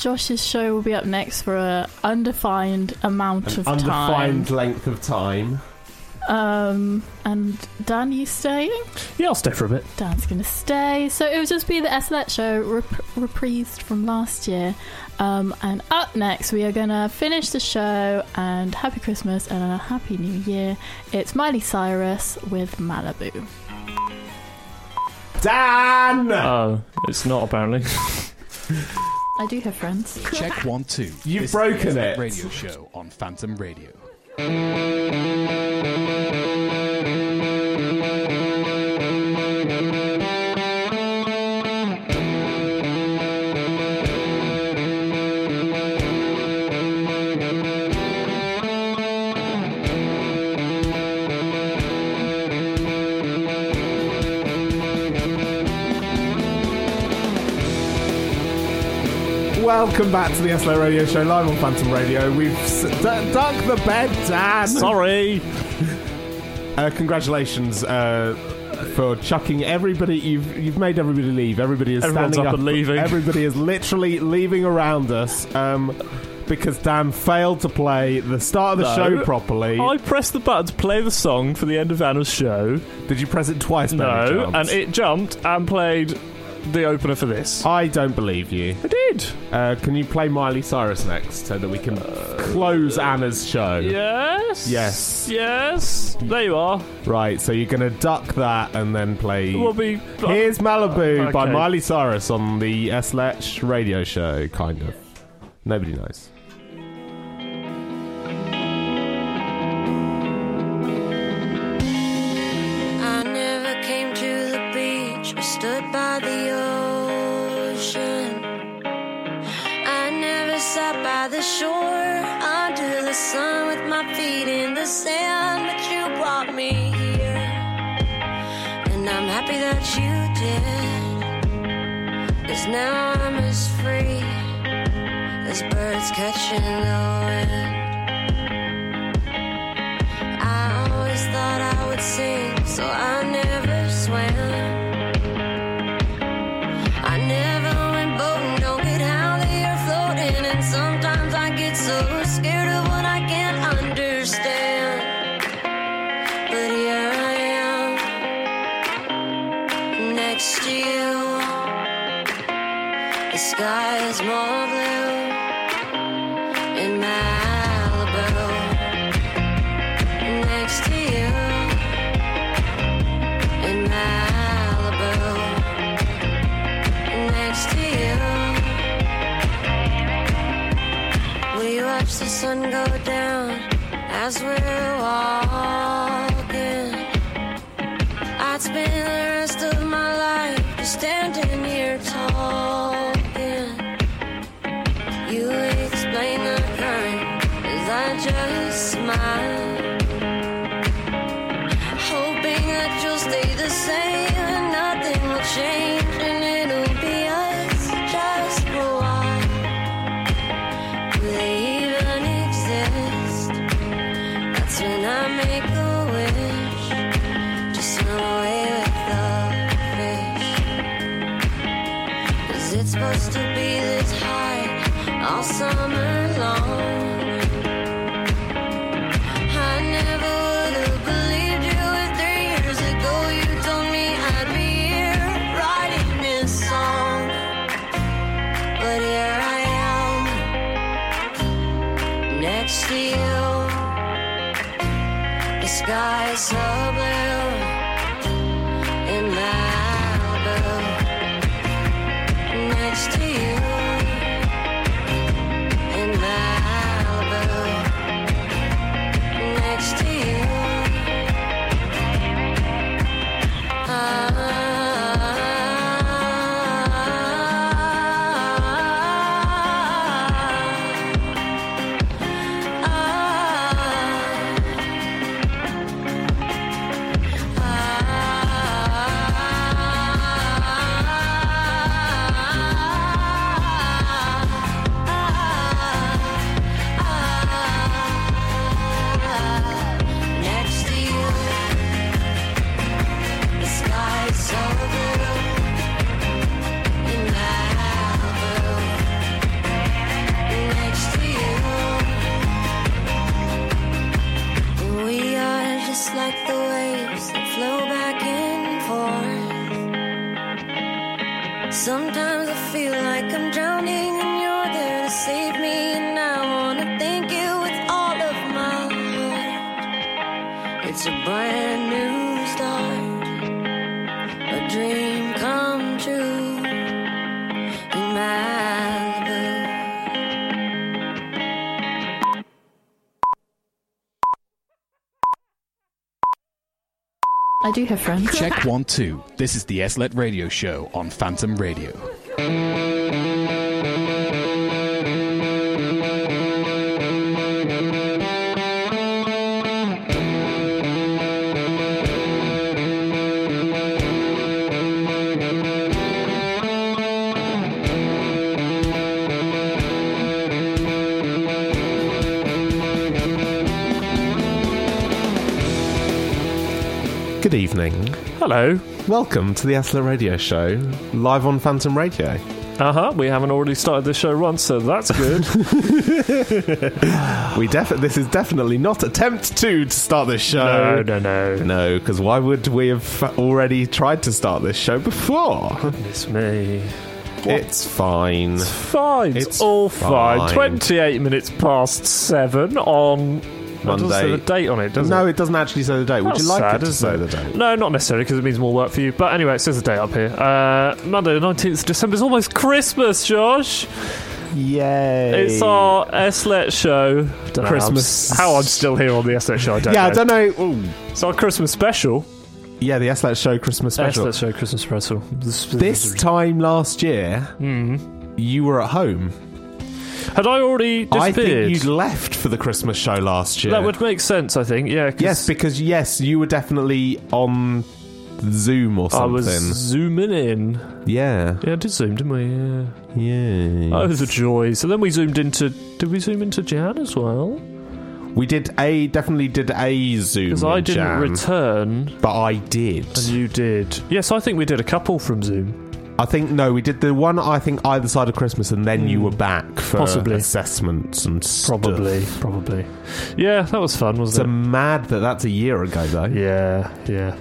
Josh's show will be up next for a undefined amount An of undefined time. length of time. Um, and Dan, you staying? Yeah, I'll stay for a bit. Dan's gonna stay. So it will just be the SLET show rep- reprised from last year. Um, and up next, we are gonna finish the show and Happy Christmas and a Happy New Year. It's Miley Cyrus with Malibu. Dan! Oh, it's not apparently. I do have friends. Check one, two. You've This broken is the it. Radio show on Phantom Radio. Welcome back to the SLO Radio Show live on Phantom Radio. We've s- d- dug the bed, Dan. Sorry. Uh, congratulations uh, for chucking everybody. You've you've made everybody leave. Everybody is Everyone's standing up and leaving. Everybody is literally leaving around us um, because Dan failed to play the start of the No. show properly. I pressed the button to play the song for the end of Anna's show. Did you press it twice? by any No, chance? and it jumped and played the opener for this. I don't believe you. I did. Uh, can you play Miley Cyrus next so that we can close Anna's show? Yes. Yes. Yes. There you are. Right, so you're going to duck that and then play. We'll be. Here's Malibu by Okay. Miley Cyrus on the SLETch radio show, kind of. Nobody knows. Sat by the shore under the sun with my feet in the sand, but you brought me here. And I'm happy that you did. Cause now I'm as free as birds catching the wind. Sun go down as we're walking. I do have friends. Check one, two. This is the SLET Radio Show on Phantom Radio. Evening. Hello. Welcome to the Eslet Radio Show, live on Phantom Radio. Uh huh. We haven't already started the show once, so that's good. We def- this is definitely not attempt two to start this show. no, no. No, no. because why would we have already tried to start this show before? Goodness me. It's fine. It's Fine. It's, It's all fine. fine. 28 minutes past seven on. It doesn't say Monday. the date on it, does No, it? it doesn't actually say the date. Would That's you like sad, it to say it? the date? No, not necessarily, because it means more work for you. But anyway, it says the date up here. Uh, Monday, the 19th of December. It's almost Christmas, Josh. Yay! It's our SLET show. Don't Christmas- How I'm, how I'm still here on the SLET show, I don't yeah, know. I don't know. Ooh. It's our Christmas special. Yeah, the S Let's Show Christmas special. SLET show Christmas special. This, This time last year, Hmm. you were at home. Had I already I disappeared? think you'd left for the Christmas show last year. That would make sense, I think. Yeah. 'cause yes, because yes, you were definitely on Zoom or I something. was zooming in. Yeah, Yeah, I did zoom, didn't we? Yeah. yeah. Oh, the joy. So then we zoomed into. Did we zoom into Jan as well? We did a definitely did a Zoom Because I didn't Jan, return but I did. and you did. Yes, I think we did a couple from Zoom. I think no, we did the one. I think either side of Christmas, and then you were back for Hmm. Possibly. assessments and stuff. Probably, probably. Yeah, that was fun, It's wasn't a mad that that's a year ago though. Yeah, yeah.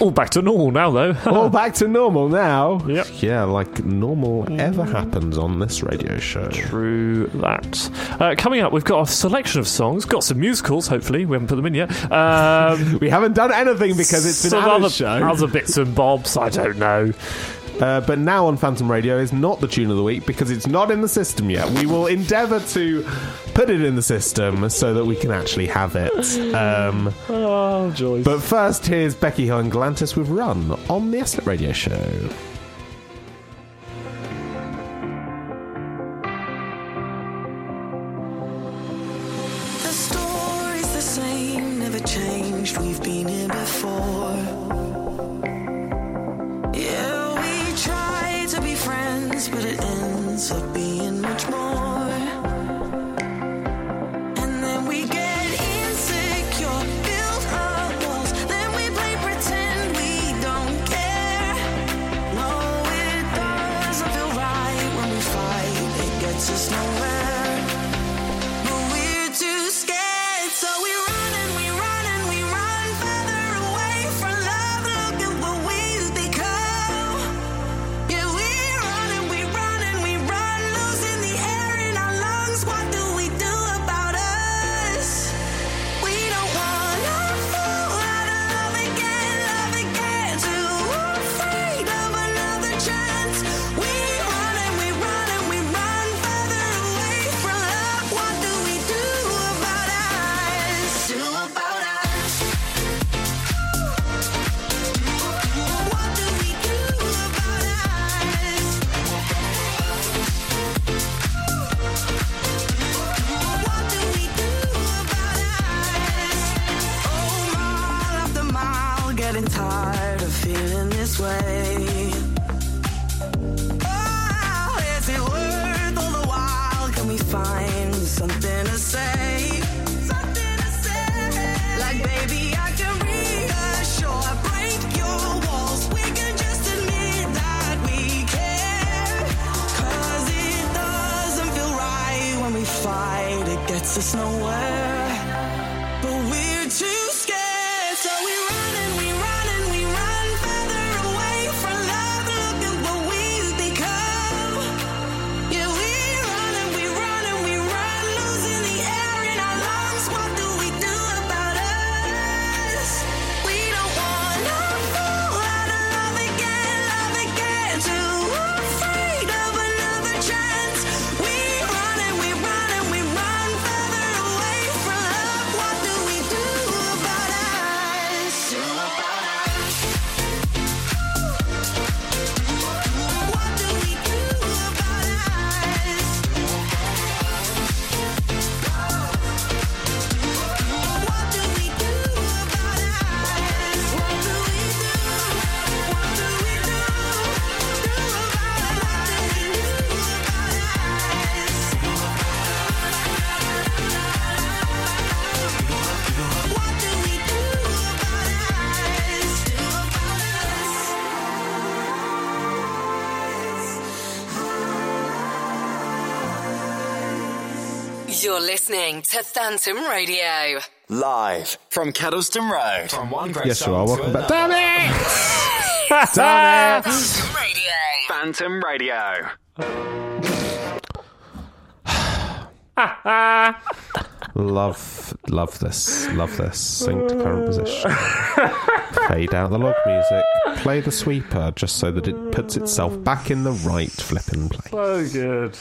All back to normal now, though. All back to normal now. Yep. Yeah, like normal ever happens on this radio show. True that. Uh, coming up, we've got a selection of songs. Got some musicals. Hopefully, we haven't put them in yet. Um, We haven't done anything because it's been some other, show. other bits and bobs. I don't know. Uh, but now on Phantom Radio is not the tune of the week because it's not in the system yet. We will endeavour to put it in the system so that we can actually have it. Um, Oh, joy. but first, here's Becky Hill and Galantis with Run on the Eslet Radio Show. You're listening to Phantom Radio. Live from Kettleston Road. From one great Yes, you are. Welcome back. Damn it! Damn it! Phantom Radio. Phantom Radio. Love, love this, love this. Sync to current position. Fade out the log music. Play the sweeper just so that it puts itself back in the right flipping place. So good.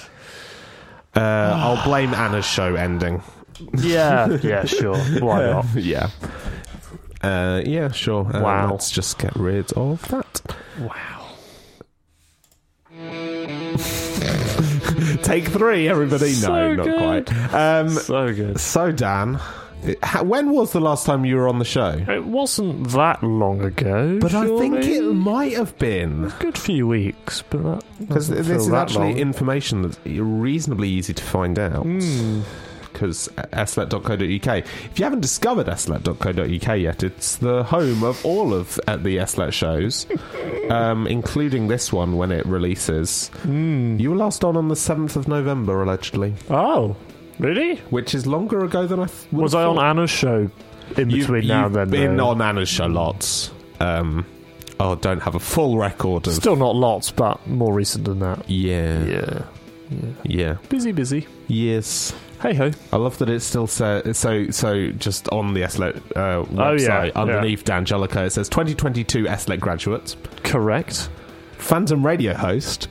Uh, I'll blame Anna's show ending. Yeah, yeah, sure. Why not? yeah. Uh, yeah, sure. Uh, Wow. Let's just get rid of that. Wow. Take three, everybody. So no, not good. quite. Um, So good. so, Dan, when was the last time you were on the show? It wasn't that long ago. But I think it might have been. A good few weeks, but Because this is actually long. information that's reasonably easy to find out. Hmm. Because eslet.co.uk. If you haven't discovered eslet.co.uk yet, it's the home of all of uh, the Eslet shows, um, including this one when it releases. Hmm. You were last on on the 7th of November, allegedly, Oh, really? which is longer ago than I th- Was I on. Anna's show in You've, between now and then? been though? on Anna's show lots. Um, oh, don't have a full record of. Still not lots, but more recent than that. yeah, Yeah. yeah. Busy, busy. Yes. Hey ho. I love that it still says so. So just on the SLET uh, website, Oh, yeah, underneath Dan Jellicoe, it says 2022 SLET graduates, Correct. Phantom Radio host,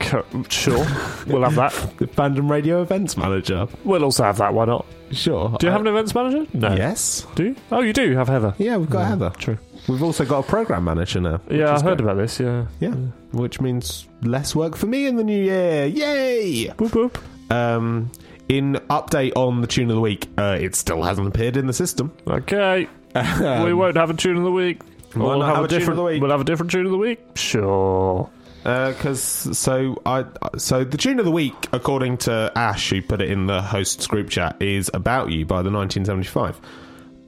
sure. we'll have that. the Phantom Radio events manager. We'll also have that. Why not? Sure. Do you Uh, have an events manager? No. Yes. Do you? Oh, you do have Heather. Yeah, we've got Heather. True. We've also got a program manager now. which Yeah, I is heard great. about this. Yeah. Yeah, which means less work for me in the new year. Yay! Boop boop. Um, in update on the tune of the week, uh, it still hasn't appeared in the system. Okay. Um, we won't have a tune of the week. We'll not have a tune of different. the week. We'll have a different tune of the week. Sure. Because Uh, so I so the tune of the week, according to Ash, who put it in the hosts group chat, is "About You" by the 1975.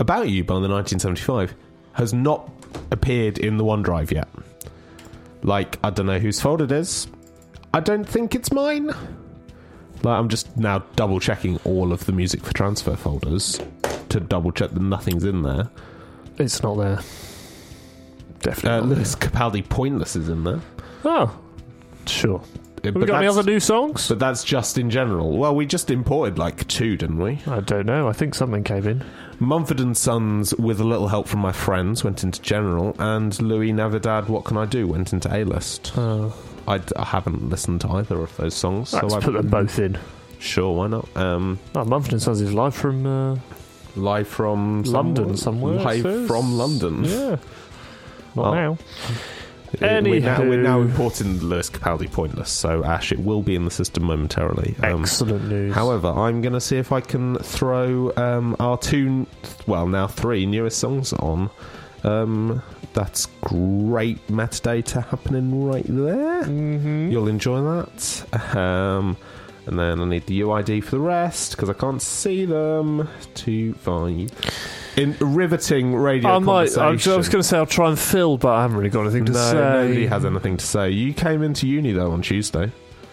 "About You" by the 1975 has not appeared in the OneDrive yet. Like I don't know whose fault it is. I don't think it's mine. Like I'm just now double checking all of the music for transfer folders to double check that nothing's in there. It's not there. Definitely. Uh, Lewis Capaldi "Pointless" is in there. Oh. Sure. Have we got any other new songs? But that's just in general. Well, we just imported like two, didn't we? I don't know. I think something came in. Mumford and Sons, with a little help from my friends, went into general, and Louis Navidad, What Can I Do, went into A list. Oh. I, I haven't listened to either of those songs, Let's so I put them both in. Sure, why not? Um, Oh, Mumford and Sons is live from uh, live from London somewhere. it Live from London. Yeah. Not Oh. now. We're, now, we're now importing Lewis Capaldi Pointless, so Ash, it will be in the system momentarily. Um, Excellent news. However, I'm going to see if I can throw um, our two, well, now three newest songs on. Um, that's great metadata happening right there. Mhm. You'll enjoy that. Um, and then I need the UID for the rest because I can't see them. Two, five. In riveting radio I might. I was, conversation. I was going to say I'll try and fill, but I haven't really got anything to no, say. nobody has anything to say. You came into uni though on Tuesday.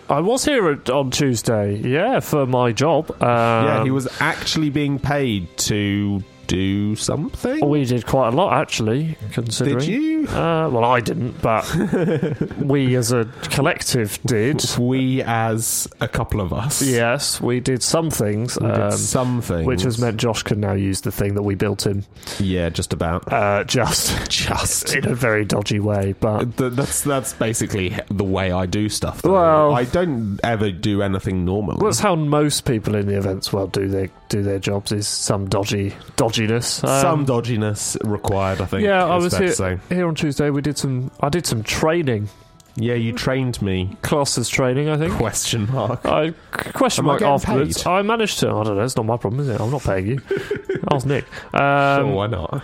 I was here at, on Tuesday. Yeah, for my job. Um, yeah, he was actually being paid to do something. We did quite a lot, actually. Considering. Did you? Uh, well, I didn't, but we as a collective did. We, as a couple of us, Yes, we did some things. we did um, some things, Which has meant Josh can now use the thing that we built him, yeah, just about, uh, just just. in a very dodgy way. But Th- That's that's basically the way I do stuff. Though. Well- I don't ever do anything normal. that's how most people in the events world do their do their jobs. Is some dodgy, dodgy dodginess. Um, Some dodginess required, I think. yeah, I was here, here on Tuesday. We did some. I did some training, Yeah, you trained me. classes training. I think. Question mark. I question Am mark getting afterwards. paid? I managed to. I don't know. It's not my problem, is it? I'm not paying you. Ask Nick. Um, sure, why not?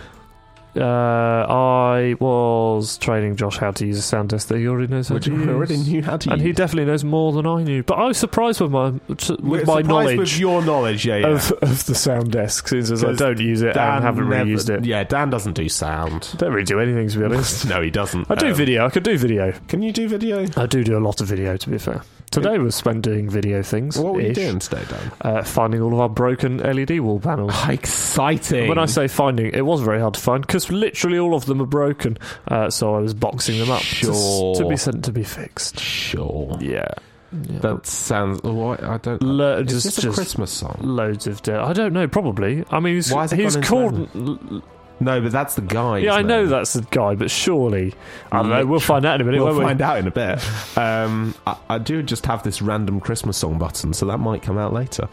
Uh, I was training Josh how to use a sound test that he already knows how Which to use. already knew how to and he definitely knows more than I knew. But I was surprised with my with We're my surprised knowledge with your knowledge, yeah, yeah. of, of the sound desk, since I 'Cause don't use it and haven't really never- used it. Yeah, Dan doesn't do sound. Don't really do anything to be honest. no, he doesn't. I do Um, video. I could do video. Can you do video? I do do a lot of video. To be fair, today was spent doing video things. What were you ish. doing today, Dan? Uh, finding all of our broken LED wall panels. Exciting. When I say finding, it was very hard to find because literally all of them are broken. Uh, so I was boxing them up to, Sure. s- to be sent to be fixed. sure, Yeah, that sounds. Oh? I don't. Lo- is just- this a just- Christmas song? loads of. De- I don't know. Probably. I mean, he's, Why has it he's called. No, but that's the guy. Yeah, I know it? that's the guy, but surely I don't know. We'll find out in a minute. We'll won't we? find out in a bit. Um, I, I do just have this random Christmas song button, so that might come out later.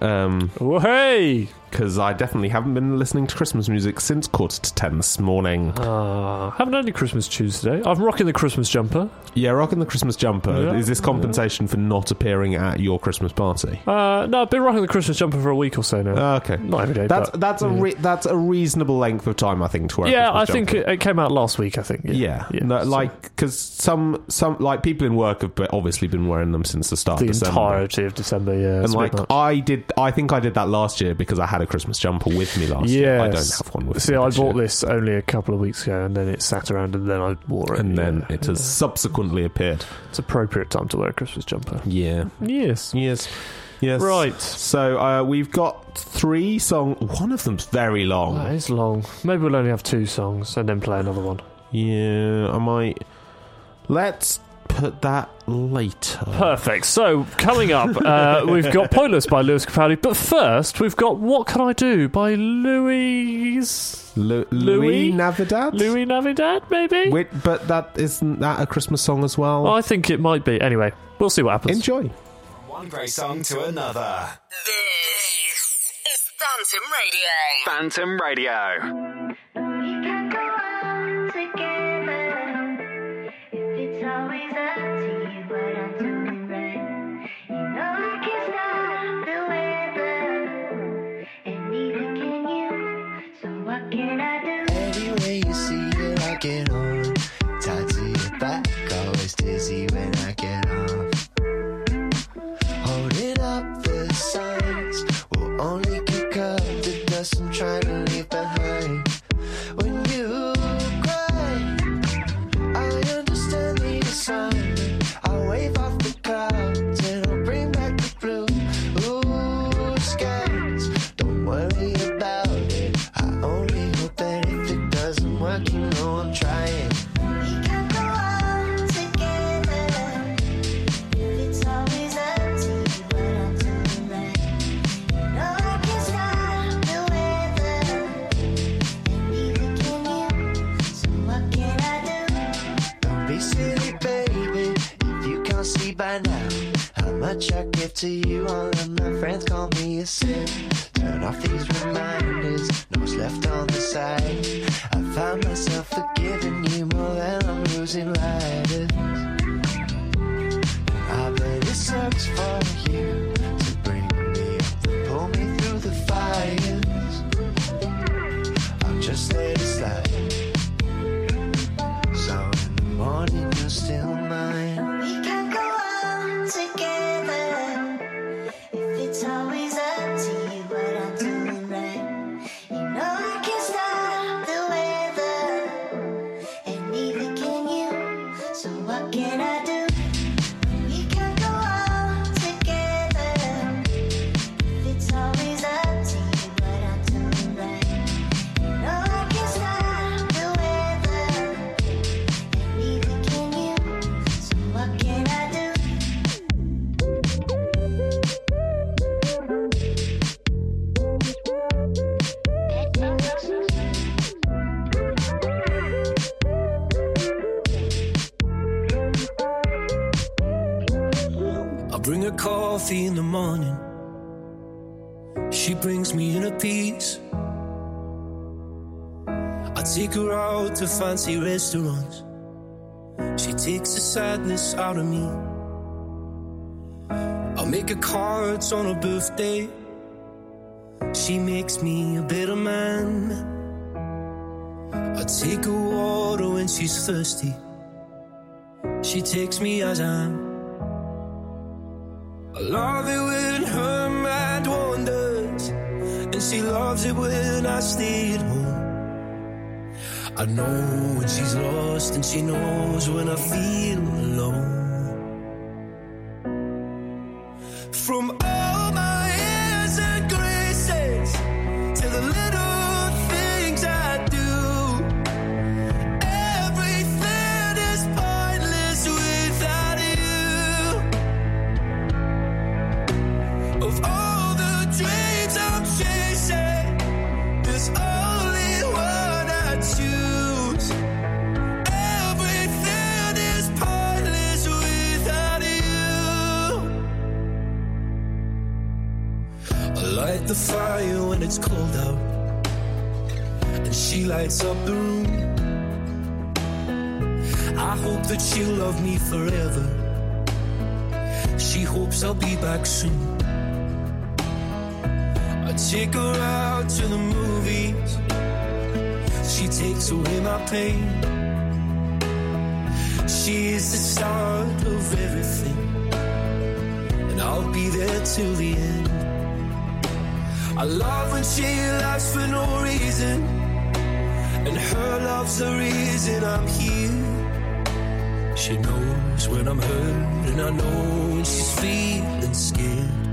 Um Well, hey, 'cause I definitely haven't been listening to Christmas music since quarter to ten this morning. uh, haven't had any Christmas tunes today. I'm rocking the Christmas jumper. Yeah, rocking the Christmas jumper. Yeah. Is this compensation for not appearing at your Christmas party? Uh, no, I've been rocking the Christmas jumper for a week or so now. Uh, okay. Not every day. That's but, that's a re- that's a reasonable length of time, I think, to wear. yeah. I think jumper. it, came out last week. I think. Yeah, yeah. No, so like because some some like people in work have obviously been wearing them since the start the of December. entirety of December. Yeah, and it's a bit like. I did, I think I did that last year because I had a Christmas jumper with me last yes. year. I don't have one with See, me. See, I bought year. this only a couple of weeks ago, and then it sat around, and then I wore it. and then yeah. it has subsequently appeared. It's appropriate time to wear a Christmas jumper. Yeah. Yes. Yes. Yes. Right. So uh, we've got three songs. One of them's very long. That is long. Maybe we'll only have two songs and then play another one. Yeah, I might. Let's put that later. Perfect. So, coming up, uh, we've got Pointless by Lewis Capaldi, but first, we've got What Can I Do by Louis. Lu- Louis? Louis Navidad. Louis Navidad, maybe? Wait, but that isn't that a Christmas song as well? I think it might be. Anyway, we'll see what happens. Enjoy. One great song to another. This is Phantom Radio. Phantom Radio. To you, all of my friends call me a sin. Turn off these reminders, no what's left on the side. I find myself forgiving what can I do? Fancy restaurants. She takes the sadness out of me. I make her cards on her birthday. She makes me a better man. I take her water when she's thirsty. She takes me as I am. I love it when her mind wanders, and she loves it when I stay at home. I know when she's lost, and she knows when I feel alone. Pain. She is the start of everything, and I'll be there till the end. I love when she laughs for no reason, and her love's the reason I'm here. She knows when I'm hurt, and I know when she's feeling scared.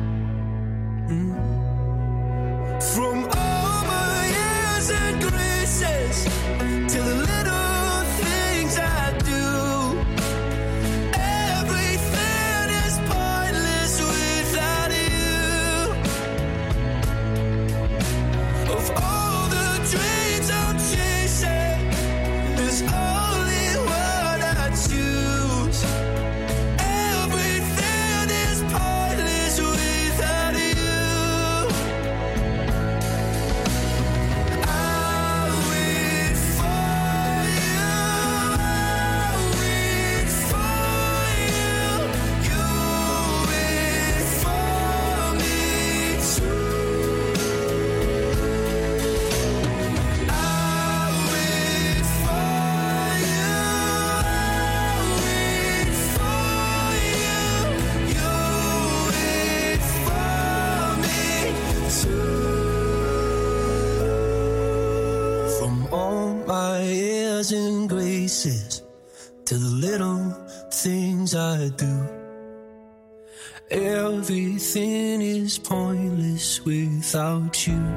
You.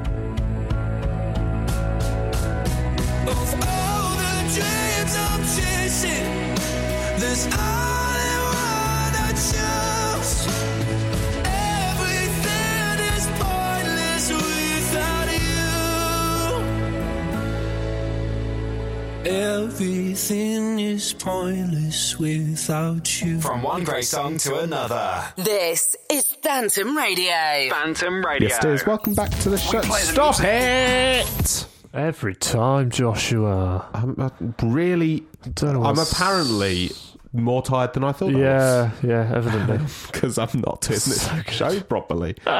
Pointless without you. From one great song to another. This is Phantom Radio. Phantom Radio. Yes, it is. Welcome back to the show. the Stop it! Every time, Joshua. I'm uh, really. Don't know I'm what's- apparently more tired than I thought. Yeah, yeah, evidently. because I'm not doing this show properly. Can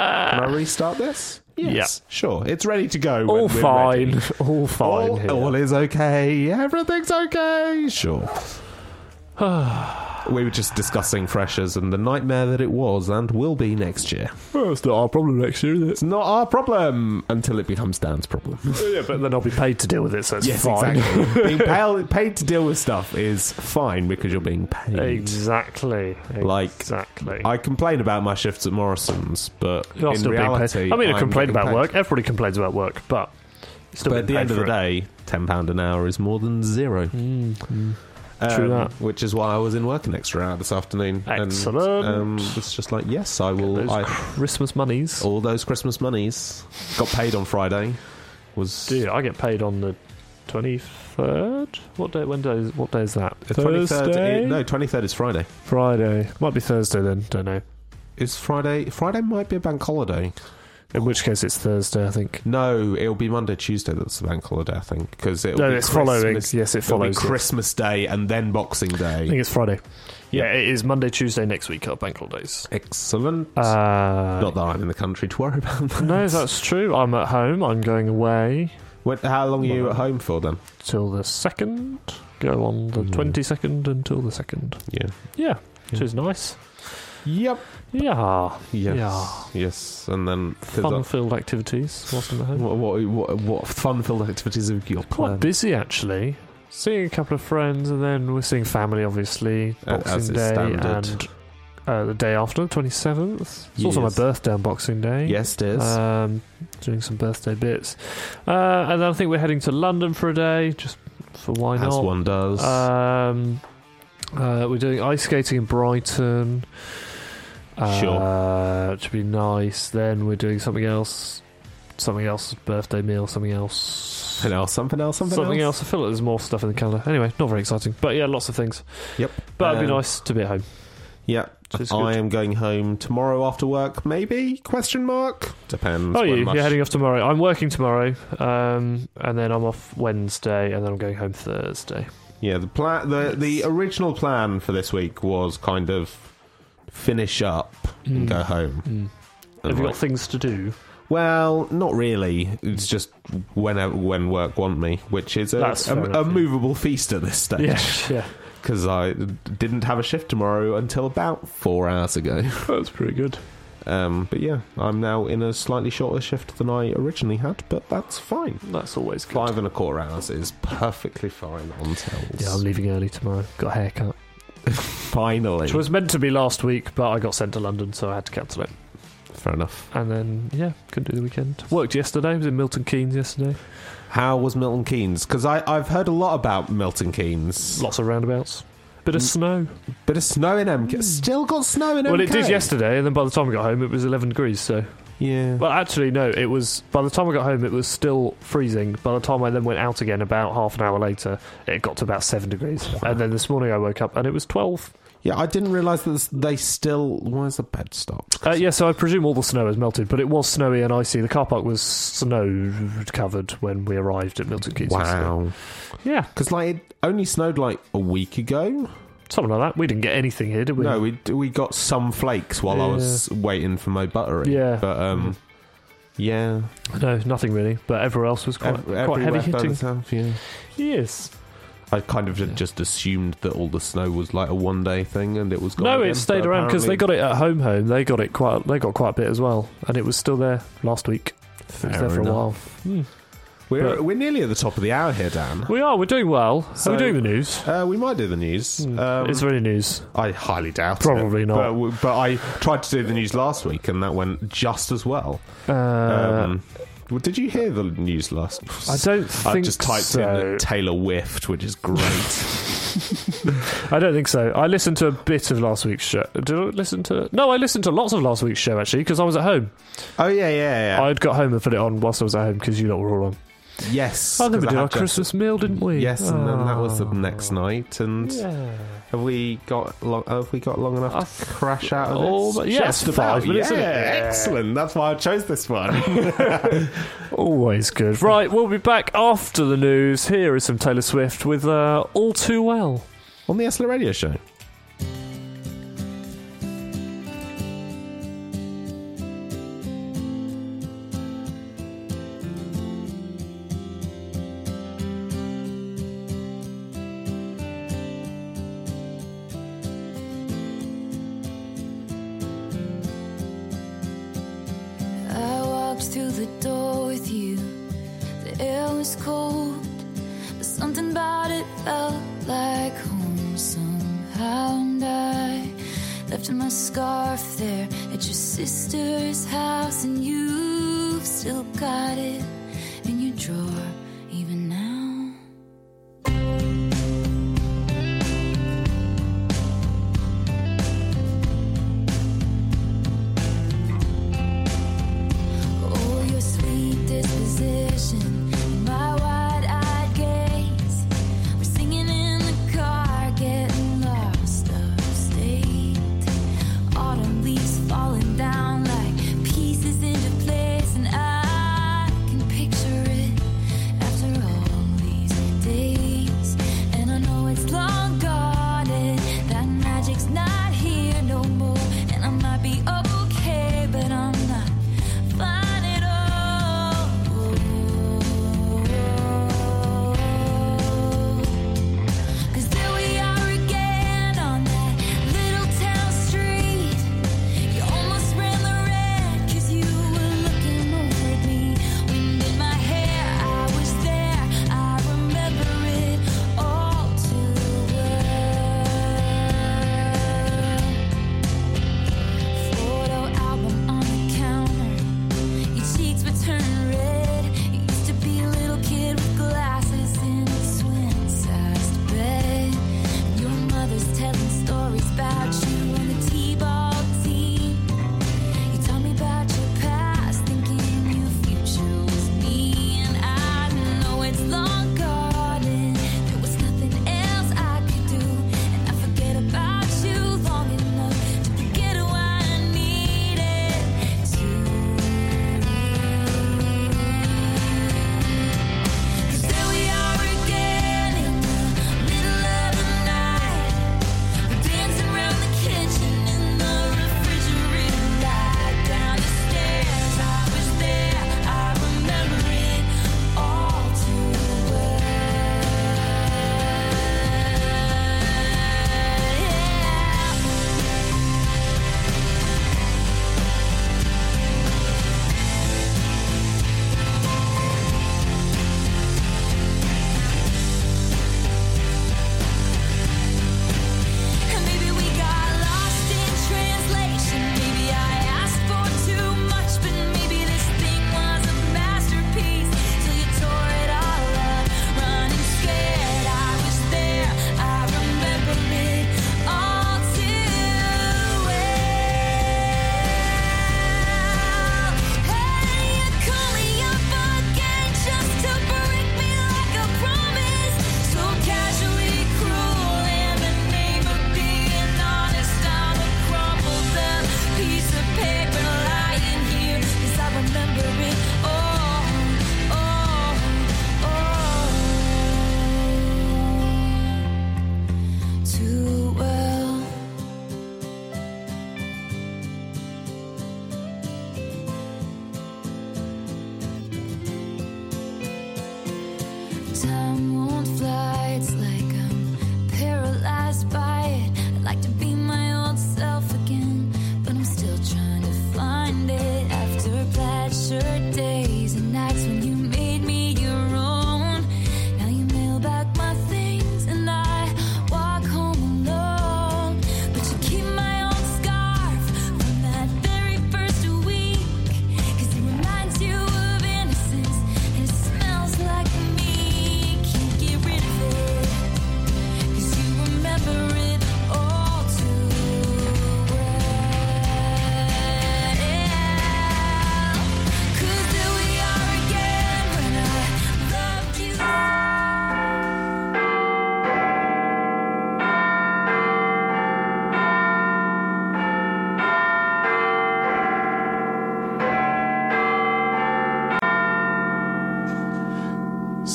I restart this? Yes, sure. It's ready to go. All we're fine. All fine. All, all is okay. Everything's okay. Sure. we were just discussing freshers and the nightmare that it was and will be next year. Well, it's not our problem next year, is it? It's not our problem until it becomes Dan's problem. Oh, yeah, but then I'll be paid to deal with it, so it's yes, fine. exactly. being paid, paid to deal with stuff is fine because you're being paid. exactly. Like, exactly. I complain about my shifts at Morrison's, but You're in still being paid. reality, I mean, I complain about paid. work. Everybody complains about work, but still But at the end of the it. day, ten pound an hour is more than zero. True that. Which is why I was in work an extra hour this afternoon. Excellent. And, um, it's just like, yes, I will. Those I, Christmas monies. all those Christmas monies got paid on Friday. Was Dude, I get paid on the twenty third. What day? When day? Is, what day is that? the 23rd Thursday. No, twenty third is Friday. Friday. Might be Thursday then. Don't know. Is Friday? Friday might be a bank holiday. In which case, it's Thursday. I think. No, it'll be Monday, Tuesday. That's the bank holiday, I think, because it'll No, be it's following. Christmas- Yes, it it'll be follows. yes. Christmas Day and then Boxing Day. I think it's Friday. Yeah, it is Monday, Tuesday next week are bank holidays. Excellent. Uh, Not that I'm in the country to worry about that. no, that's true. I'm at home. I'm going away. What, how long are you at home for then? Till the second. Go on the Mm. twenty second until the second. Yeah. Yeah, which is nice. Yep. Yeah, Yes. Yeah. Yes. And then fun-filled activities. At home. what, what, what, what fun-filled activities have you got Quite planned? busy actually. Seeing a couple of friends, and then we're seeing family, obviously. A- Boxing as is Day standard. and uh, the day after, twenty seventh. It's also my Yes. birthday on Boxing Day. Yes, it is. Um, doing some birthday bits, uh, and then I think we're heading to London for a day, just for why As not? one does. Um, uh, we're doing ice skating in Brighton. Uh, Sure. Which would be nice. Then we're doing something else. Something else. Birthday meal. Something else. something else. Something else. Something, Something else. I feel like there's more stuff in the calendar. Anyway, not very exciting. But yeah, lots of things. Yep. But it'd be Um, nice to be at home. Yeah. Which I am going home tomorrow after work. Maybe? Question mark. Depends. Oh, you? much- You're heading off tomorrow. I'm working tomorrow, um, and then I'm off Wednesday, and then I'm going home Thursday. Yeah. The plan. The the original plan for this week was kind of finish up and Mm. go home. Mm. And Have you like- got things to do? Well, not really. It's just whenever when work want me, which is a, That's a, fair a enough, yeah. movable feast at this stage. Yeah, yeah. Because I didn't have a shift tomorrow until about four hours ago. That's pretty good. Um, but yeah, I'm now in a slightly shorter shift than I originally had, but that's fine. That's always good. Five and a quarter hours is perfectly fine on tells. Yeah, I'm leaving early tomorrow. Got a haircut. Finally. Which was meant to be last week, but I got sent to London, so I had to cancel it. Fair enough. And then, yeah, couldn't do the weekend. Worked yesterday. Was in Milton Keynes yesterday. How was Milton Keynes? Because I've heard a lot about Milton Keynes. Lots of roundabouts. Bit of mm. snow. Bit of snow in MK. Mm. Still got snow in MK. Well, it did yesterday, and then by the time I got home, it was 11 degrees. So, Yeah. well, actually, no, it was. By the time I got home, it was still freezing. By the time I then went out again, about half an hour later, it got to about seven degrees. And then this morning I woke up and it was 12. Yeah, I didn't realise that they still. Why is the bed stopped? Uh, yeah, so I presume all the snow has melted, but it was snowy and icy. The car park was snow covered when we arrived at Milton Keynes. Wow. Yeah, Because like it only snowed like a week ago. Something like that. We didn't get anything here, did we? No, we we got some flakes while I was waiting for my buttery. Yeah. but um, yeah, No, nothing really. But everywhere else was quite, Ev- quite everywhere heavy hitting. south, yeah. Yes. I kind of just assumed that all the snow was like a one day thing and it was gone. No, again, it stayed but around because they apparently- got it at home. Home, they got it quite. They got quite a bit as well, and it was still there last week. It was Fair there for a while. enough. Hmm. We're we're nearly at the top of the hour here, Dan. We are. We're doing well. So- are we doing the news? Uh, we might do the news. Um, Is there any news? I highly doubt. It. Probably it. not. But, but I tried to do the news last week, and that went just as well. Uh, Um, well, did you hear the news last? I don't I think just typed so. in Taylor whiffed, which is great. I don't think so. I listened to a bit of last week's show. Did I listen to? No, I listened to lots of last week's show actually because I was at home. oh yeah, yeah, yeah. I'd got home and put it on whilst I was at home because you lot were all on. Yes. Oh, then we I did our Christmas meal, didn't we? Yes, and then that was the Oh. next night. And Yeah. have we got long? Have we got long enough I to crash out of Oh, this? but yeah, Just five minutes, yeah, isn't it? excellent. That's why I chose this one. Always good. Right, we'll be back after the news. Here is some Taylor Swift with uh, All Too Well. On the Eslet Radio Show.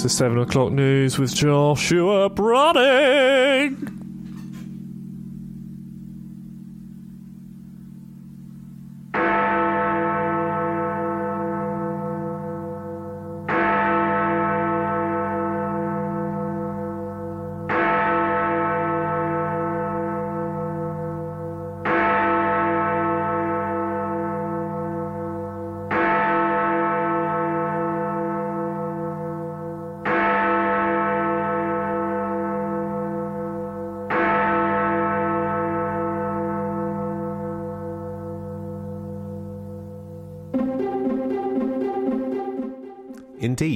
This is 7 o'clock news with Joshua Browning.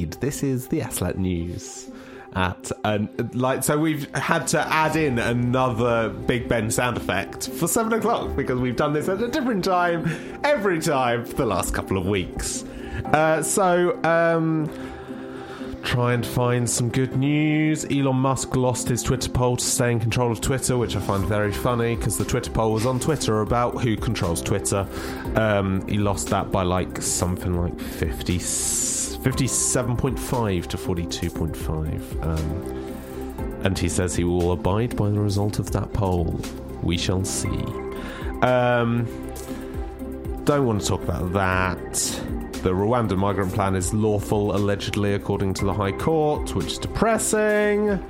Indeed, this is the Eslet News. At an, like so, we've had to add in another Big Ben sound effect for seven o'clock because we've done this at a different time every time for the last couple of weeks. Uh, so, um, try and find some good news. Elon Musk lost his Twitter poll to stay in control of Twitter, which I find very funny because the Twitter poll was on Twitter about who controls Twitter. Um, he lost that by like something like 50, 57.5 to 42.5. Um, and he says he will abide by the result of that poll. We shall see. Um, don't want to talk about that. The Rwandan migrant plan is lawful, allegedly, according to the High Court, which is depressing.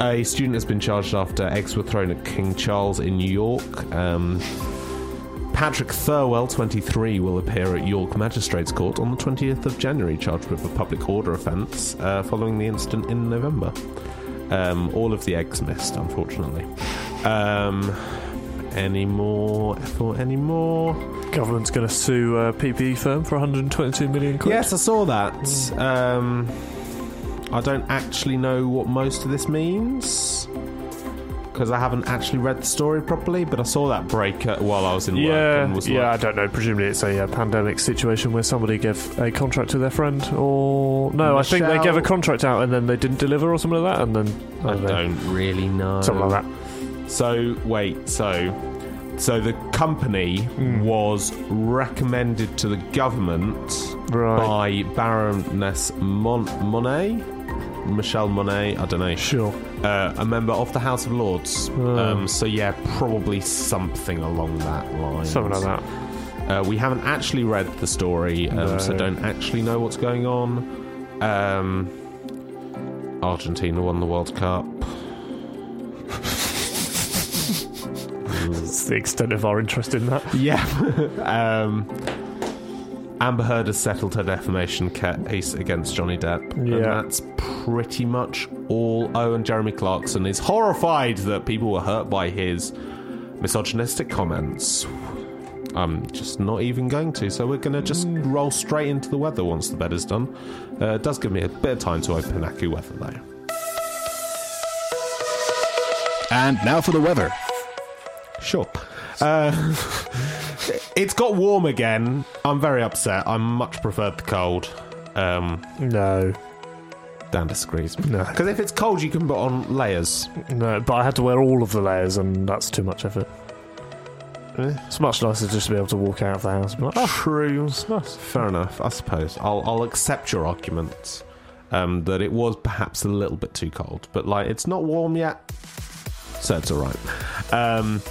A student has been charged after eggs were thrown at King Charles in New York. Um, Patrick Thelwell, 23, will appear at York Magistrates Court on the 20th of January, charged with a public order offence uh, following the incident in November. Um, all of the eggs missed, unfortunately. Um, any more? For any more? Government's going to sue a PPE firm for 122 million quid. Yes, I saw that. Um, I don't actually know what most of this means because I haven't actually read the story properly. But I saw that break uh, while I was in work. Yeah, and was yeah, I don't know. Presumably, it's a uh, pandemic situation where somebody gave a contract to their friend, or no, I think they gave a contract out and then they didn't deliver or something like that, and then I don't don't really know. something like that. So wait, so so the company Hmm. was recommended to the government Right. by Baroness Mon- Monet, Michelle Monet. I don't know. Sure. Uh, a member of the House of Lords. Oh. Um, so yeah, probably something along that line. Something like that. Uh, we haven't actually read the story, um, so don't actually know what's going on. Um, Argentina won the World Cup. That's the extent of our interest in that. Yeah. um, Amber Heard has settled her defamation case against Johnny Depp. And Yeah. that's pretty much all. Oh, and Jeremy Clarkson is horrified that people were hurt by his misogynistic comments. I'm just not even going to, so we're going to just roll straight into the weather once the bed is done. Uh, it does give me a bit of time to open AccuWeather, though. And now for the weather. Sure. Uh, it's got warm again. I'm very upset. I much preferred the cold. Um, No, Dan disagrees. No. Because if it's cold, you can put on layers. no, but I had to wear all of the layers, and that's too much effort. Eh. It's much nicer just to be able to walk out of the house. And be like, oh, True. nice. Fair enough, I suppose. I'll, I'll accept your argument um, that it was perhaps a little bit too cold, but like it's not warm yet, so it's all right. Um,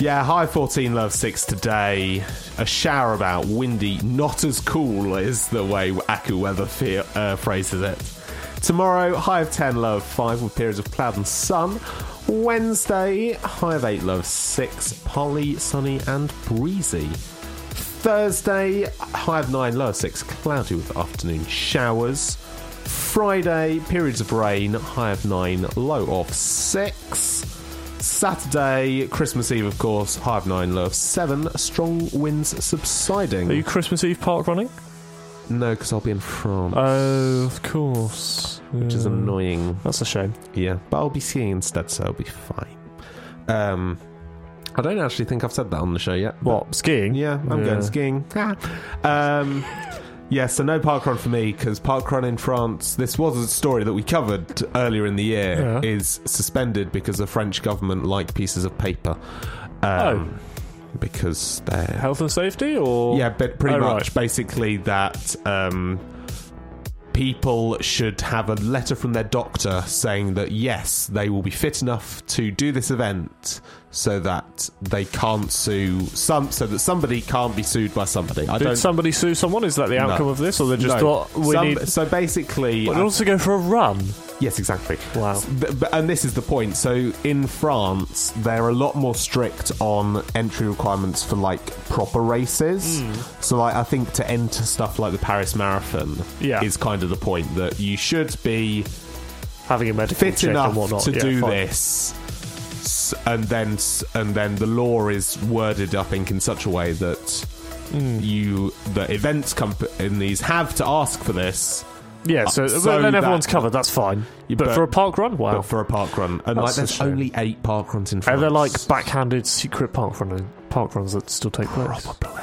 yeah, high 14, low 6 today. A shower about, windy, not as cool is the way AccuWeather fe- uh, phrases it. Tomorrow, high of 10, low of 5 with periods of cloud and sun. Wednesday, high of 8, low of 6, partly sunny and breezy. Thursday, high of 9, low of 6, cloudy with afternoon showers. Friday, periods of rain, high of 9, low of 6. Saturday, Christmas Eve, of course, of 9, Love 7, strong winds subsiding. Are you Christmas Eve park running? No, because I'll be in France, Oh, of course. which is annoying. That's a shame. Yeah, but I'll be skiing instead, so I'll be fine. Um, I don't actually think I've said that on the show yet. but- What skiing? Yeah, I'm Yeah. going skiing. um, yeah, so no parkrun for me because parkrun in France. This was a story that we covered earlier in the year. Yeah. Is suspended because the French government like pieces of paper. Um, because they're Health and safety, or yeah, but pretty Oh, much right. basically that um, people should have a letter from their doctor saying that yes, they will be fit enough to do this event, so that they can't sue some, so that somebody can't be sued by somebody. I Did somebody sue someone? Is that the outcome No. of this, or they just No. thought we Some- need? So basically, What, they to go for a run. Yes, exactly. Wow. And this is the point. So in France, they're a lot more strict on entry requirements for like proper races. Hmm. So like I think to enter stuff like the Paris Marathon Yeah. is kind of the point that you should be Having a medical fit check enough and whatnot. to Yeah, do fine. this. And then, and then the law is worded, I think, in such a way that Hmm. you, the events companies have to ask for this. Yeah, so, Uh, so then that- everyone's covered. That's fine. But, but- for a park run, wow. But for a park run, and That's like there's only eight park runs in France. Are there like backhanded secret park running park runs that still take place? Probably.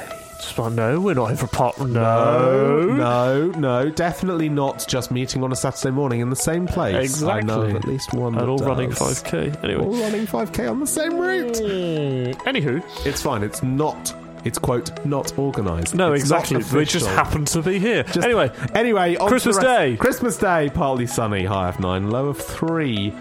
Like, no, we're not here for park. No, No, no, definitely not just meeting on a Saturday morning in the same place. I know of Exactly. at least one. and that all running five k. Anyway, All running 5k on the same route. Mm, anywho, It's fine. It's not. It's quote not organised. no, It's exactly. We just happen to be here. Just- anyway, Anyway, on Christmas Day. Christmas Day, partly sunny, high of nine, low of three.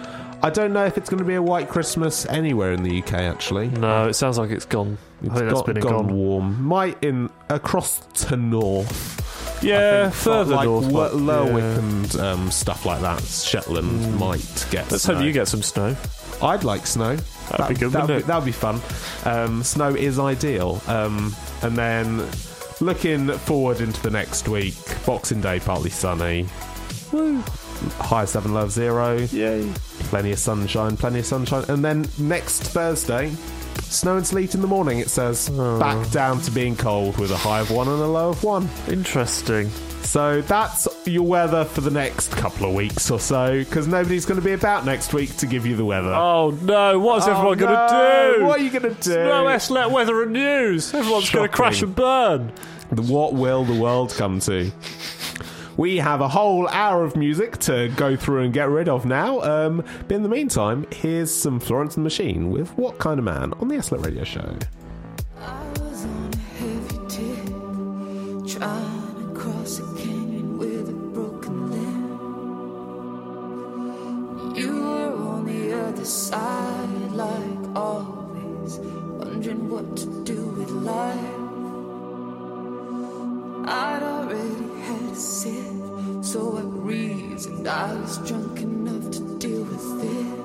I don't know if it's going to be a white Christmas anywhere in the UK. Actually, no, it sounds like it's gone. it's I think that's got- been gone gone. warm. Might in across to north. Yeah, further like north. Wa- but- Lerwick yeah. and um, stuff like that. Shetland might get. Let's snow. hope you get some snow. I'd like snow. That'd be good, That'd wouldn't be, it? that'd be fun. Um, snow is ideal. Um, and then looking forward into the next week, Boxing Day partly sunny. Woo! High seven, low of zero. Yay! Plenty of sunshine. Plenty of sunshine. And then next Thursday. Snow and sleet in the morning, it says. Oh. Back down to being cold with a high of one and a low of one. Interesting. So that's your weather for the next couple of weeks or so, because nobody's going to be about next week to give you the weather. Oh no! What's Oh, everyone going to do? What are you going to do? No Eslet weather and news. Everyone's going to crash and burn. What will the world come to? We have a whole hour of music to go through and get rid of now. Um, but in the meantime, here's some Florence and the Machine with What Kind of Man on the Eslet Radio Show. What to do with life. I'd already had so I reasoned I was drunk enough to deal with it.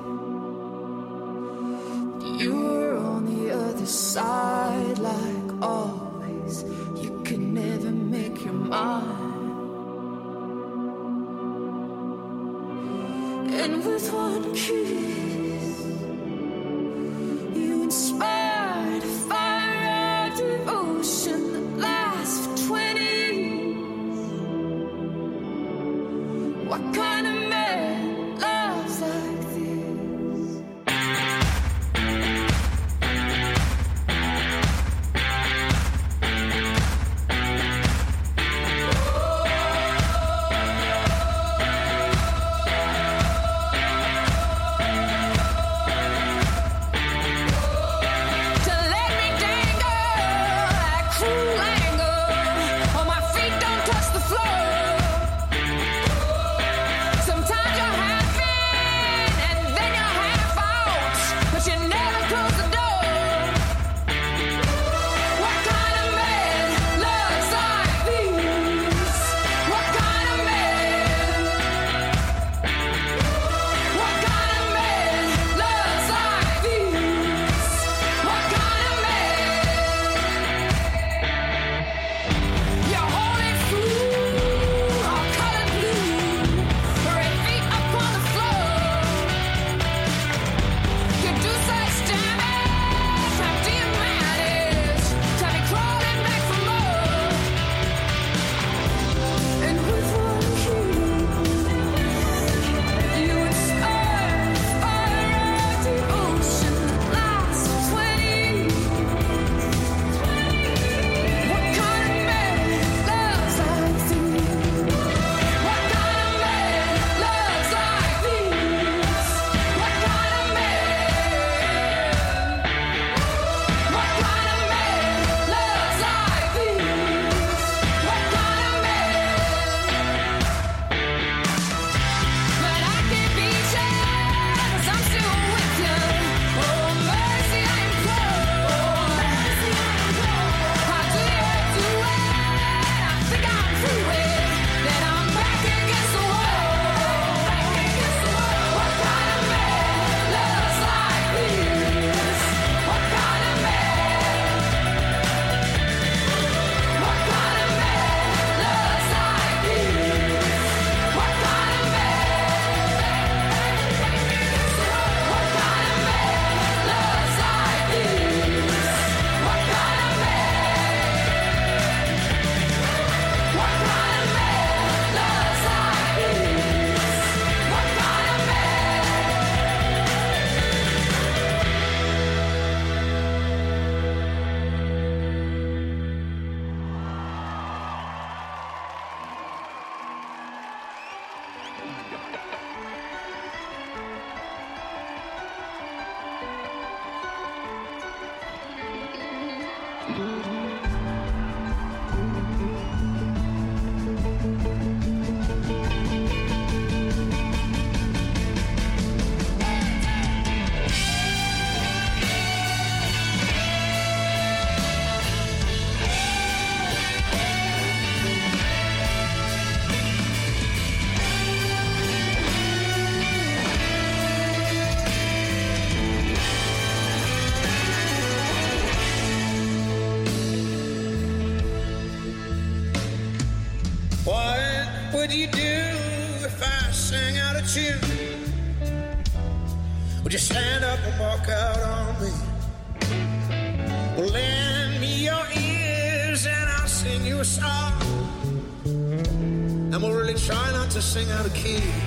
Sing out of key.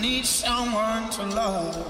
Need someone to love.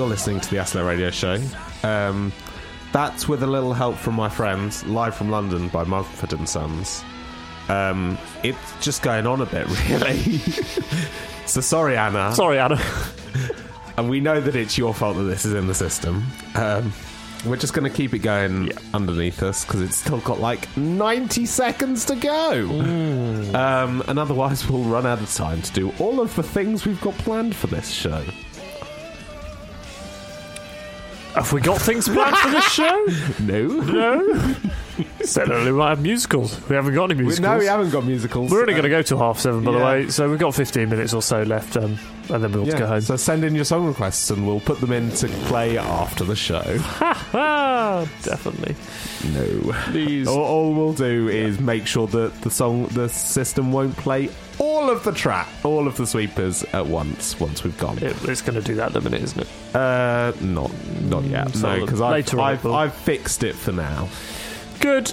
You're listening to the Eslet Radio Show. Um, that's with a little help from my friends, live from London by Mumford and Sons. Um, it's just going on a bit, really. so sorry, Anna. Sorry, Anna. and we know that it's your fault that this is in the system. Um, we're just going to keep it going underneath us because it's still got like 90 seconds to go. Um, and otherwise, we'll run out of time to do all of the things we've got planned for this show. Have we got things planned for this show? No. No. Said we might have musicals. We haven't got any We, musicals. no, we haven't got musicals. We're only Uh, going to go to half seven, by the yeah. way. So we've got 15 minutes or so left, um, and then we'll yeah, go home. So send in your song requests and we'll put them in to play after the show. Definitely. No. Please. All, all we'll do is make sure that the song, the system won't play all of the track, all of the sweepers at once. Once we've gone, It, it's going to do that in a minute, isn't it? uh, not not yet. Mm, no, because I've, I've. I've fixed it for now. Good.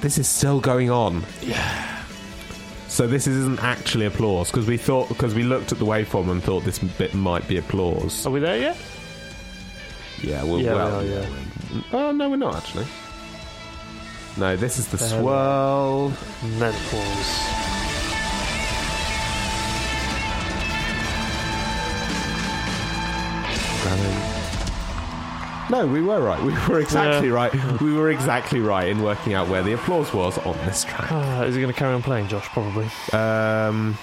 This is still going on. Yeah. So this isn't actually applause because we thought because we looked at the waveform and thought this bit might be applause. Are we there yet? Yeah, well, Yeah, we are, yeah. Oh no, we're not actually. No, this is the Um, swirl. And then applause. No, we were right. We were exactly right. We were exactly right in working out where the applause was on this track. Ah, is he going to carry on playing, Josh? Probably. Um,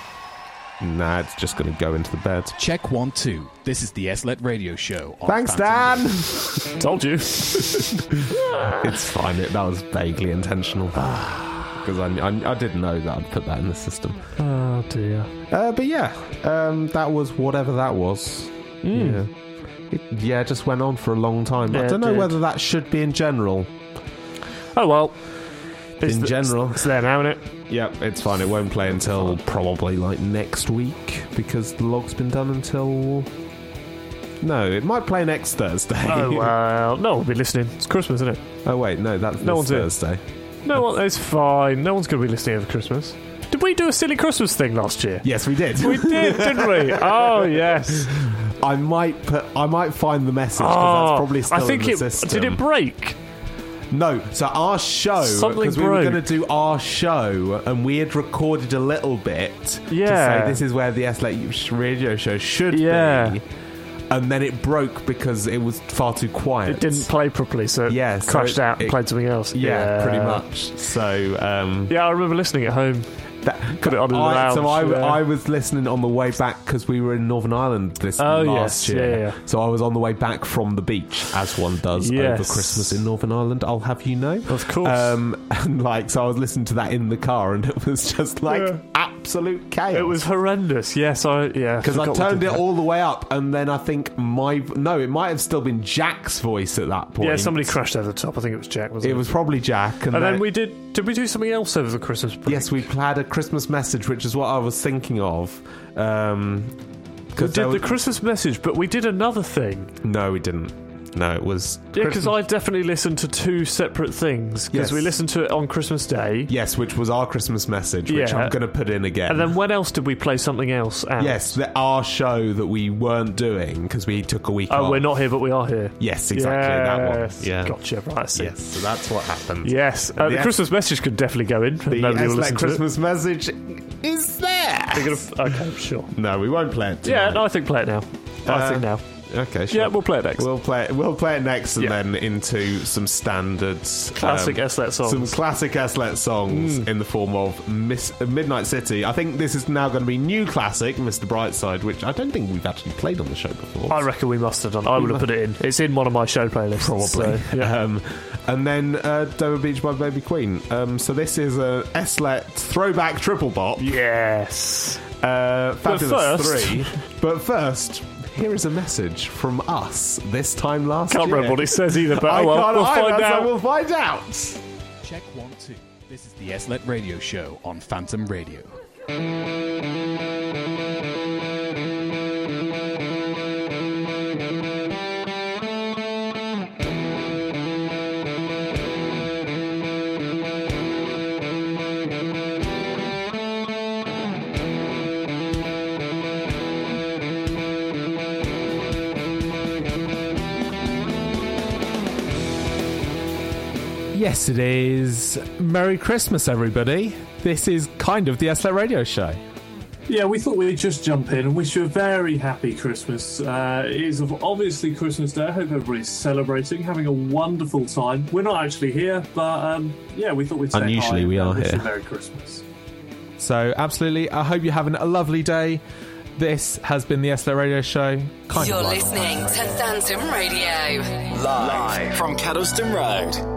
Nah, it's just going to go into the bed. Check one, two. This is the Eslet radio show. On Thanks, Phantom Dan. Told you. it's fine. It, that was vaguely intentional because I, I, I didn't know that I'd put that in the system. Oh dear. Uh, but yeah, um, that was whatever that was. Yeah. It, yeah, just went on for a long time. Yeah, I don't know did. whether that should be in general. Oh well. It's In the- general. it's there now, isn't it? Yep, it's fine. It won't play until probably like next week because the log's been done until. No, it might play next Thursday. Oh well, no will be listening. It's Christmas, isn't it? Oh wait, no, that's No one's in. Thursday. No one. It's fine. No one's going to be listening over Christmas. Did we do a silly Christmas thing last year? Yes, we did. We did, didn't we? Oh yes. I might put. I might find the message because that's probably still I think in the it system. did it break. No, so our show because we were broke. going to do our show and we had recorded a little bit Yeah. to say this is where the Eslet radio show should Yeah. be, and then it broke because it was far too quiet. It didn't play properly, so it Yeah, so crashed it- out and it- played something else. Yeah, pretty much. So um, Yeah, I remember listening at home. That, Put it on in the I, so I, yeah. I was listening on the way back because we were in Northern Ireland this Oh, last yes. year. Yeah, yeah. So I was on the way back from the beach, as one does over Christmas in Northern Ireland. I'll have you know. Of course. Um, and like, so I was listening to that in the car, and it was just like absolute chaos. It was horrendous. Yes, I yeah. because I turned it that. all the way up, and then I think my no, it might have still been Jack's voice at that point. Yeah, somebody crashed over the top. I think it was Jack. Wasn't It it? was probably Jack, and, And then, then we did. Did we do something else over the Christmas break? Yes, we had a Christmas message, which is what I was thinking of. Um, We did the Christmas message, but we did another thing. no, we didn't. No, it was Yeah, because I definitely listened to two separate things. Because Yes. we listened to it on Christmas Day, yes, which was our Christmas message, which Yeah. I'm going to put in again. and then when else did we play something else? Out? yes, the, our show that we weren't doing because we took a week off. Oh, off. we're not here, but we are here. Yes, exactly that one. Yes. Yeah. Gotcha. Right. I see. Yes, so that's what happened. Yes. Uh, the The- Christmas message could definitely go in. The Nobody will Eslet listen Christmas message is there. to it. Gonna- okay, sure. No, we won't play it. Yeah, tonight. no, I think play it now. I Uh, think now. Okay, sure. Yeah, we'll play it next. We'll play. We'll play it next, and Yeah. then into some standards, Classic um, Eslet songs. Some classic Eslet songs in the form of Miss uh, Midnight City. I think this is now going to be new classic, Mr. Brightside, which I don't think we've actually played on the show before. I reckon we must have done. I would have put it in. It's in one of my show playlists. Probably. so, yeah. Um, and then uh, Dover Beach by Baby Queen. Um, so this is a Eslet throwback triple bop. yes. Uh, Fabulous first- 3. But first, here is a message from us this time last Can't year. remember what it says either, but I oh well, can't we'll either, find so out. we'll find out. Check one, two. This is the Eslet radio show on Phantom Radio. Yes, it is. Merry Christmas, everybody. This is kind of the Eslet radio show. Yeah, we thought we'd just jump in and wish you a very happy Christmas. Uh, it is obviously Christmas Day. I hope everybody's celebrating, having a wonderful time. We're not actually here, but um, yeah, we thought we'd say Unusually, hi we are wish here. Merry Christmas. So, absolutely, I hope you're having a lovely day. This has been the Eslet radio show. Kind You're of listening to Phantom Radio. Live Live from Cuddleston Road.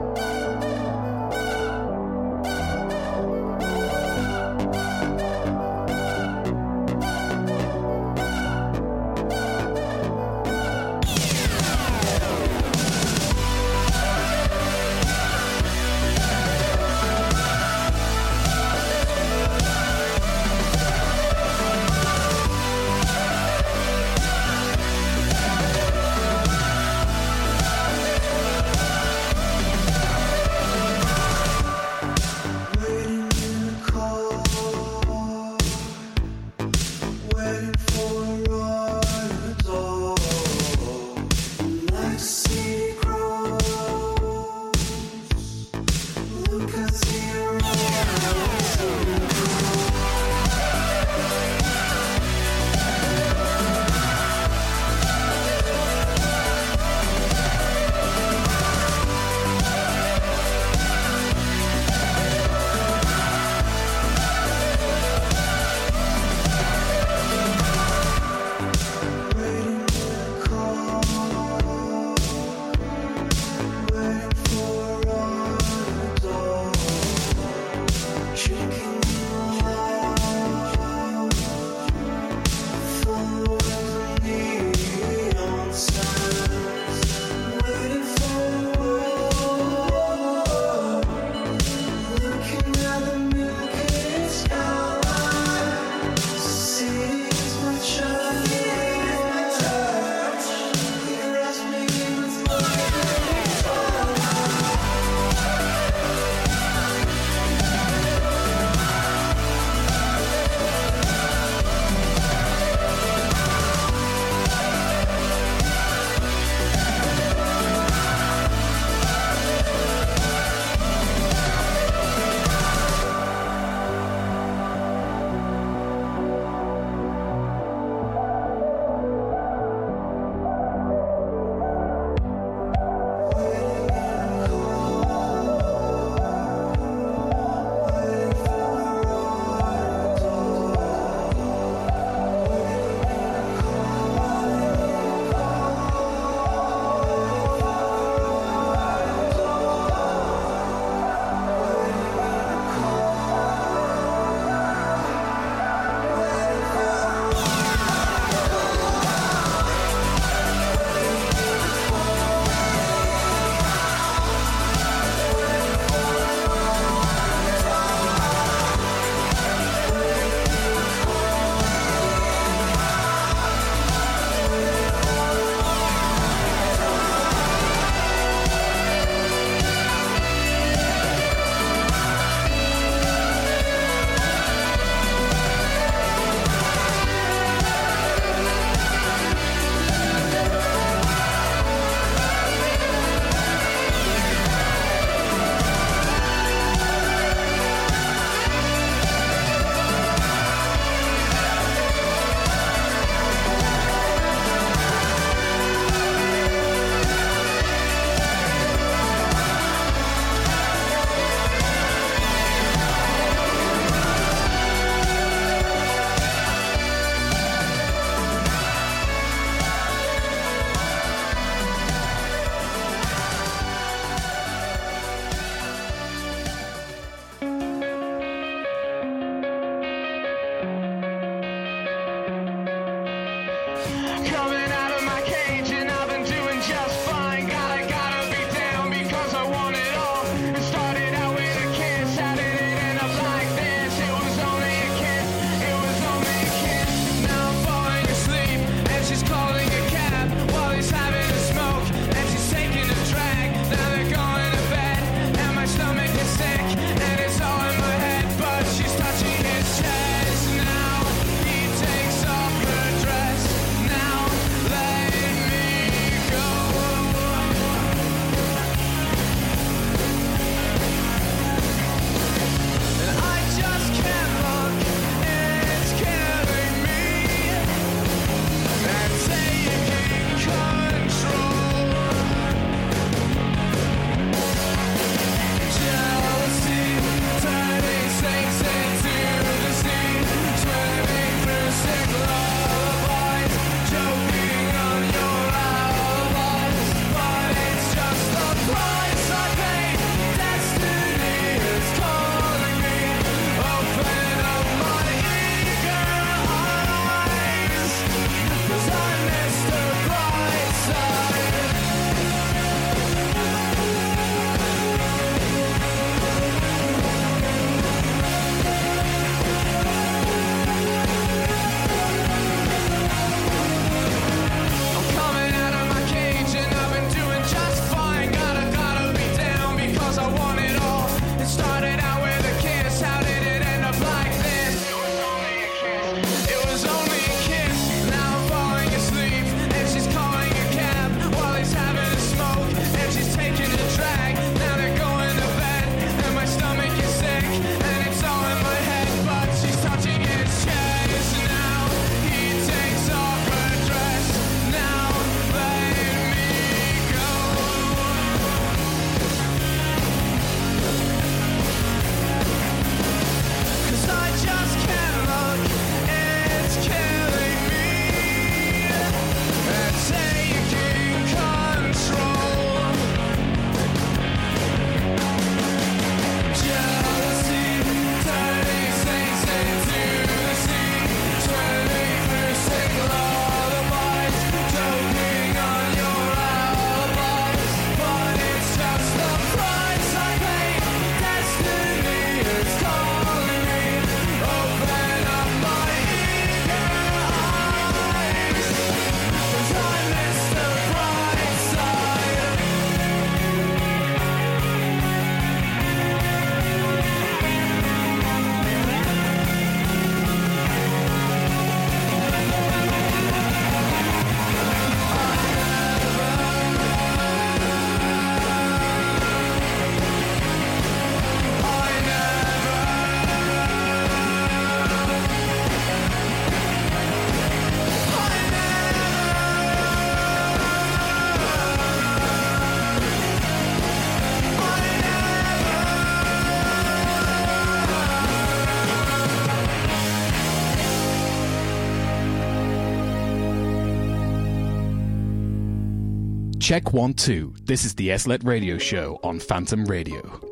Check one, two. This is the Eslet Radio Show on Phantom Radio.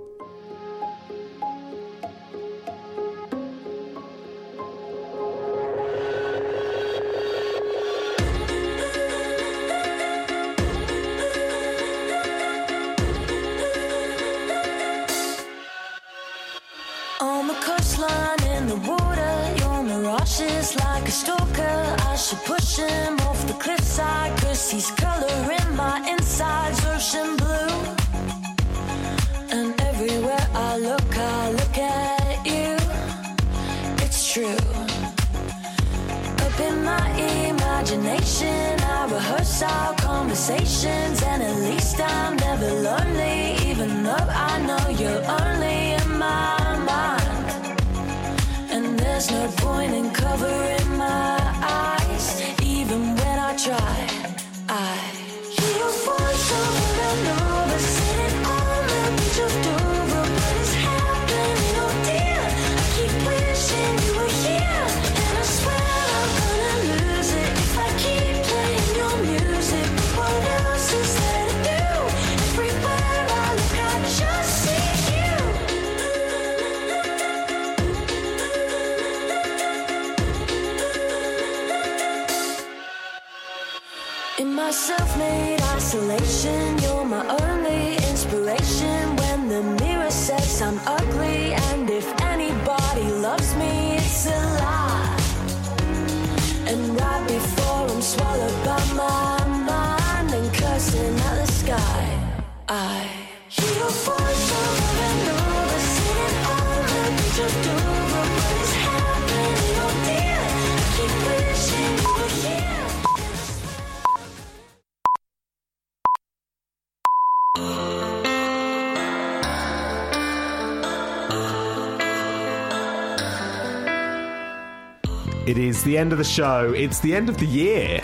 It is the end of the show. It's the end of the year.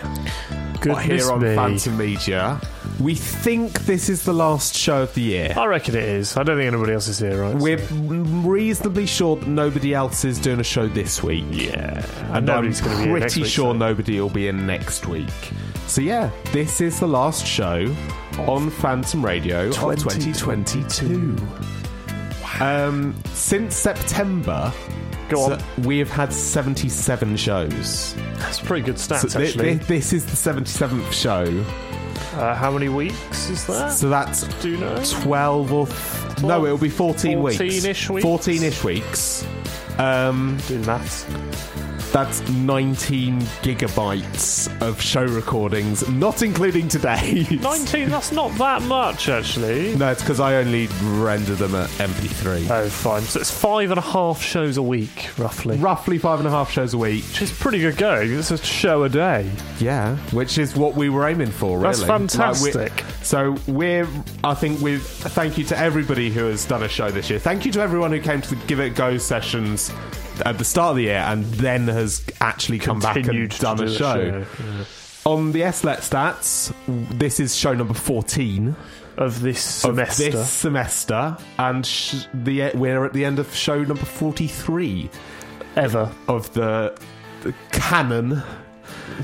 Goodness here on me. Phantom Media. We think this is the last show of the year. I reckon it is. I don't think anybody else is here, right? We're reasonably sure that nobody else is doing a show this week. Yeah. And nobody's I'm gonna be next pretty week, sure so- nobody will be in next week. So yeah, this is the last show on Phantom Radio of 2022. Um, since September, Go on. we have had 77 shows. That's pretty good So stats, thi- actually. thi- this is the 77th show. Uh, how many weeks is that? So that's Do you know? 12 or. Th- no, it'll be 14 weeks. 14-ish weeks? 14 ish weeks. Um, Do the maths. That's 19 gigabytes of show recordings, not including today. 19, that's not that much, actually. no, it's because I only render them at MP3. Oh, fine. So it's five and a half shows a week, roughly. Roughly five and a half shows a week. Which is pretty good going. It's a show a day. Yeah, which is what we were aiming for, really. That's Like, we're- fantastic. so we're, I think, with thank you to everybody who has done a show this year. Thank you to everyone who came to the Give It Go sessions at the start of the year and then has actually come back and done do a the show. On the Eslet stats, this is show number 14 Of this semester. of this semester, and sh- the we're at the end of show number 43 Ever. of the, the canon.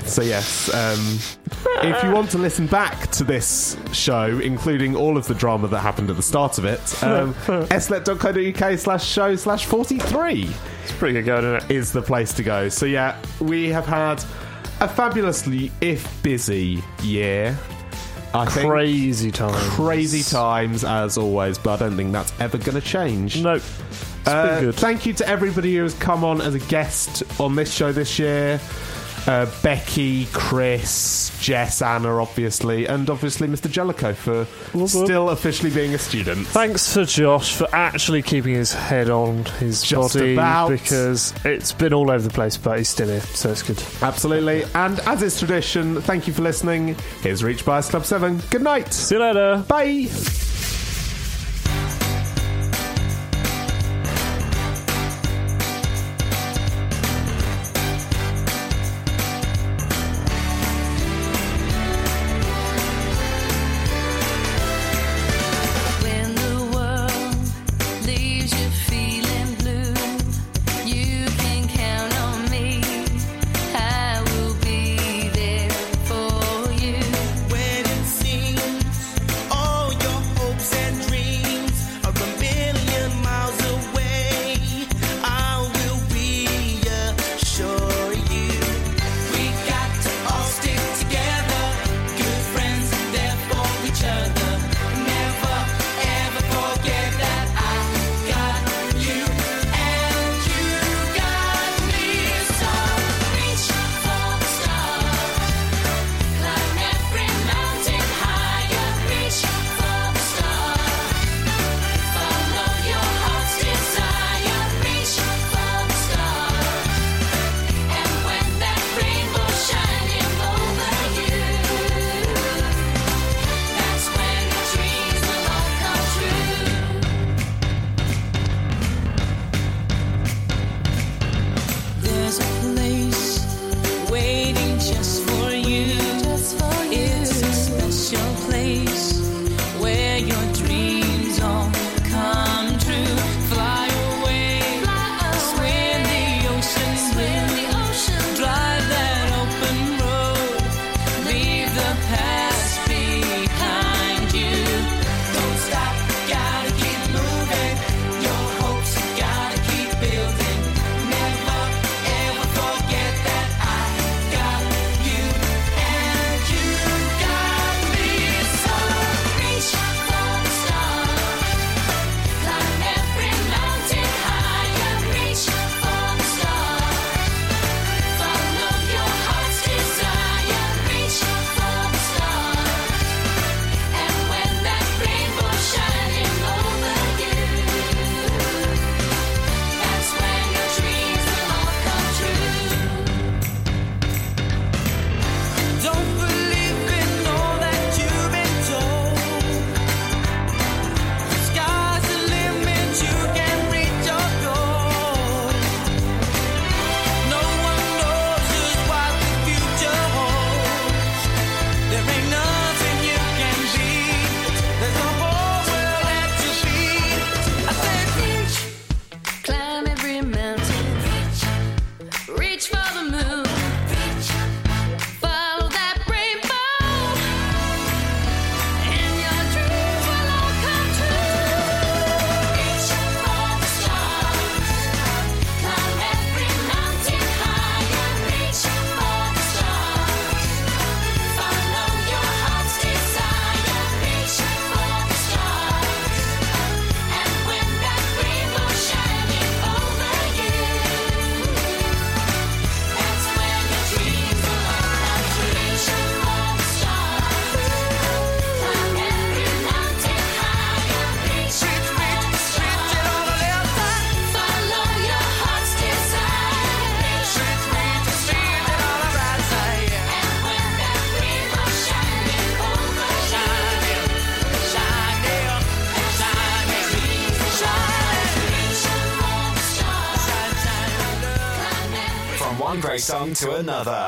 So yes, um, if you want to listen back to this show, including all of the drama that happened at the start of it, um, slet.co.uk slash show slash 43 It's pretty good going, isn't it? is the place to go. So yeah, we have had a fabulously, if busy, year. I think Crazy time. crazy times as always, but I don't think that's ever going to change. Nope. It's Uh, been good. Thank you to everybody who has come on as a guest on this show this year. Uh, Becky, Chris, Jess, Anna, obviously, and obviously Mr. Jellicoe for whoop. still officially being a student. Thanks to Josh for actually keeping his head on his Just body about. because it's been all over the place, but he's still here, so it's good. Absolutely. And as is tradition, thank you for listening. Here's Reach by S Club 7. Good night. See you later. Bye. To another.